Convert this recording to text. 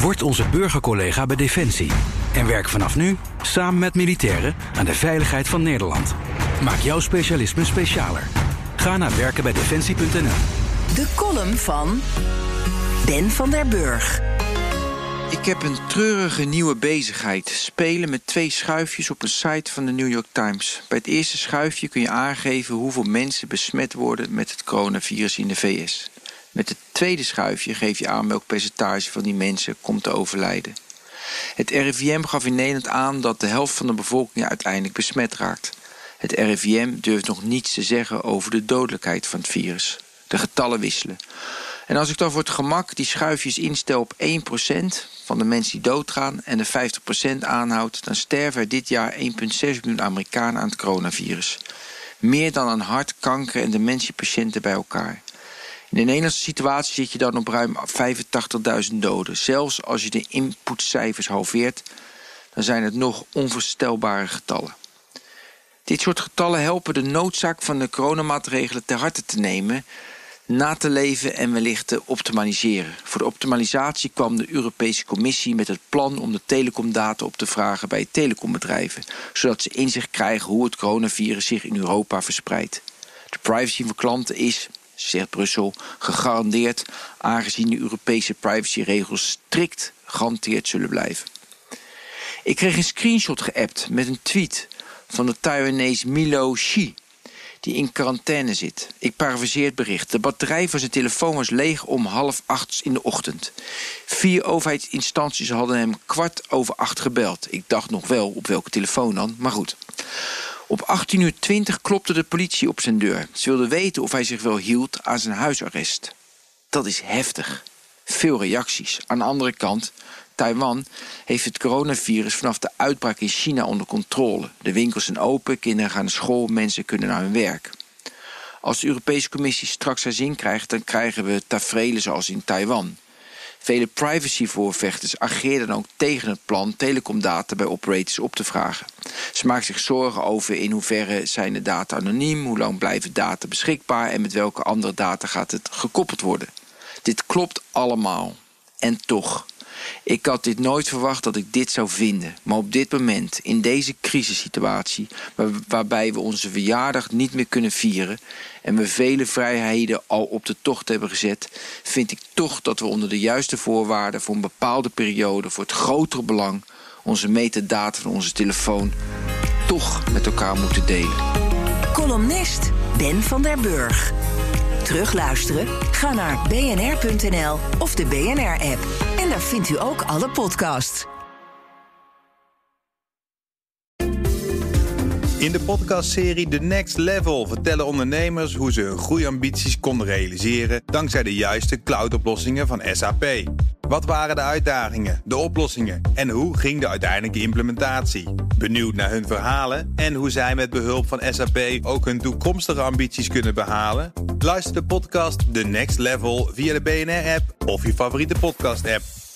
Word onze burgercollega bij Defensie. En werk vanaf nu samen met militairen aan de veiligheid van Nederland. Maak jouw specialisme specialer. Ga naar werkenbijdefensie.nl. De column van Ben van der Burg. Ik heb een treurige nieuwe bezigheid. Spelen met twee schuifjes op een site van de New York Times. Bij het eerste schuifje kun je aangeven hoeveel mensen besmet worden met het coronavirus in de VS. Met het tweede schuifje geef je aan welk percentage van die mensen komt te overlijden. Het RIVM gaf in Nederland aan dat de helft van de bevolking uiteindelijk besmet raakt. Het RIVM durft nog niets te zeggen over de dodelijkheid van het virus. De getallen wisselen. En als ik dan voor het gemak die schuifjes instel op 1% van de mensen die doodgaan en de 50% aanhoudt, dan sterven er dit jaar 1,6 miljoen Amerikanen aan het coronavirus. Meer dan aan hart, kanker en dementiepatiënten bij elkaar. In de Nederlandse situatie zit je dan op ruim 85.000 doden. Zelfs als je de inputcijfers halveert, dan zijn het nog onvoorstelbare getallen. Dit soort getallen helpen de noodzaak van de coronamaatregelen ter harte te nemen, na te leven en wellicht te optimaliseren. Voor de optimalisatie kwam de Europese Commissie met het plan om de telecomdata op te vragen bij telecombedrijven, zodat ze inzicht krijgen hoe het coronavirus zich in Europa verspreidt. De privacy van klanten is, zegt Brussel, gegarandeerd, aangezien de Europese privacyregels strikt gehanteerd zullen blijven. Ik kreeg een screenshot geappt met een tweet van de Taiwanese Milo Xi, die in quarantaine zit. Ik parafraseer het bericht. De batterij van zijn telefoon was leeg om half acht in de ochtend. Vier overheidsinstanties hadden hem kwart over acht gebeld. Ik dacht nog wel op welke telefoon dan, maar goed. Op 18.20 uur 20 klopte de politie op zijn deur. Ze wilden weten of hij zich wel hield aan zijn huisarrest. Dat is heftig. Veel reacties. Aan de andere kant, Taiwan heeft het coronavirus vanaf de uitbraak in China onder controle. De winkels zijn open, kinderen gaan naar school, mensen kunnen naar hun werk. Als de Europese Commissie straks haar zin krijgt, dan krijgen we tafereelen zoals in Taiwan. Vele privacyvoorvechters ageerden ook tegen het plan telecomdata bij operators op te vragen. Ze maken zich zorgen over in hoeverre zijn de data anoniem, hoe lang blijven data beschikbaar en met welke andere data gaat het gekoppeld worden. Dit klopt allemaal. En toch, ik had dit nooit verwacht dat ik dit zou vinden. Maar op dit moment, in deze crisissituatie, waarbij we onze verjaardag niet meer kunnen vieren en we vele vrijheden al op de tocht hebben gezet, vind ik toch dat we onder de juiste voorwaarden voor een bepaalde periode, voor het grotere belang, onze metadata van onze telefoon toch met elkaar moeten delen. Columnist Ben van der Burg. Terugluisteren? Ga naar bnr.nl of de BNR-app. En daar vindt u ook alle podcasts. In de podcastserie The Next Level vertellen ondernemers hoe ze hun groeiambities konden realiseren dankzij de juiste cloudoplossingen van SAP. Wat waren de uitdagingen, de oplossingen en hoe ging de uiteindelijke implementatie? Benieuwd naar hun verhalen en hoe zij met behulp van SAP ook hun toekomstige ambities kunnen behalen? Luister de podcast The Next Level via de BNR-app of je favoriete podcast-app.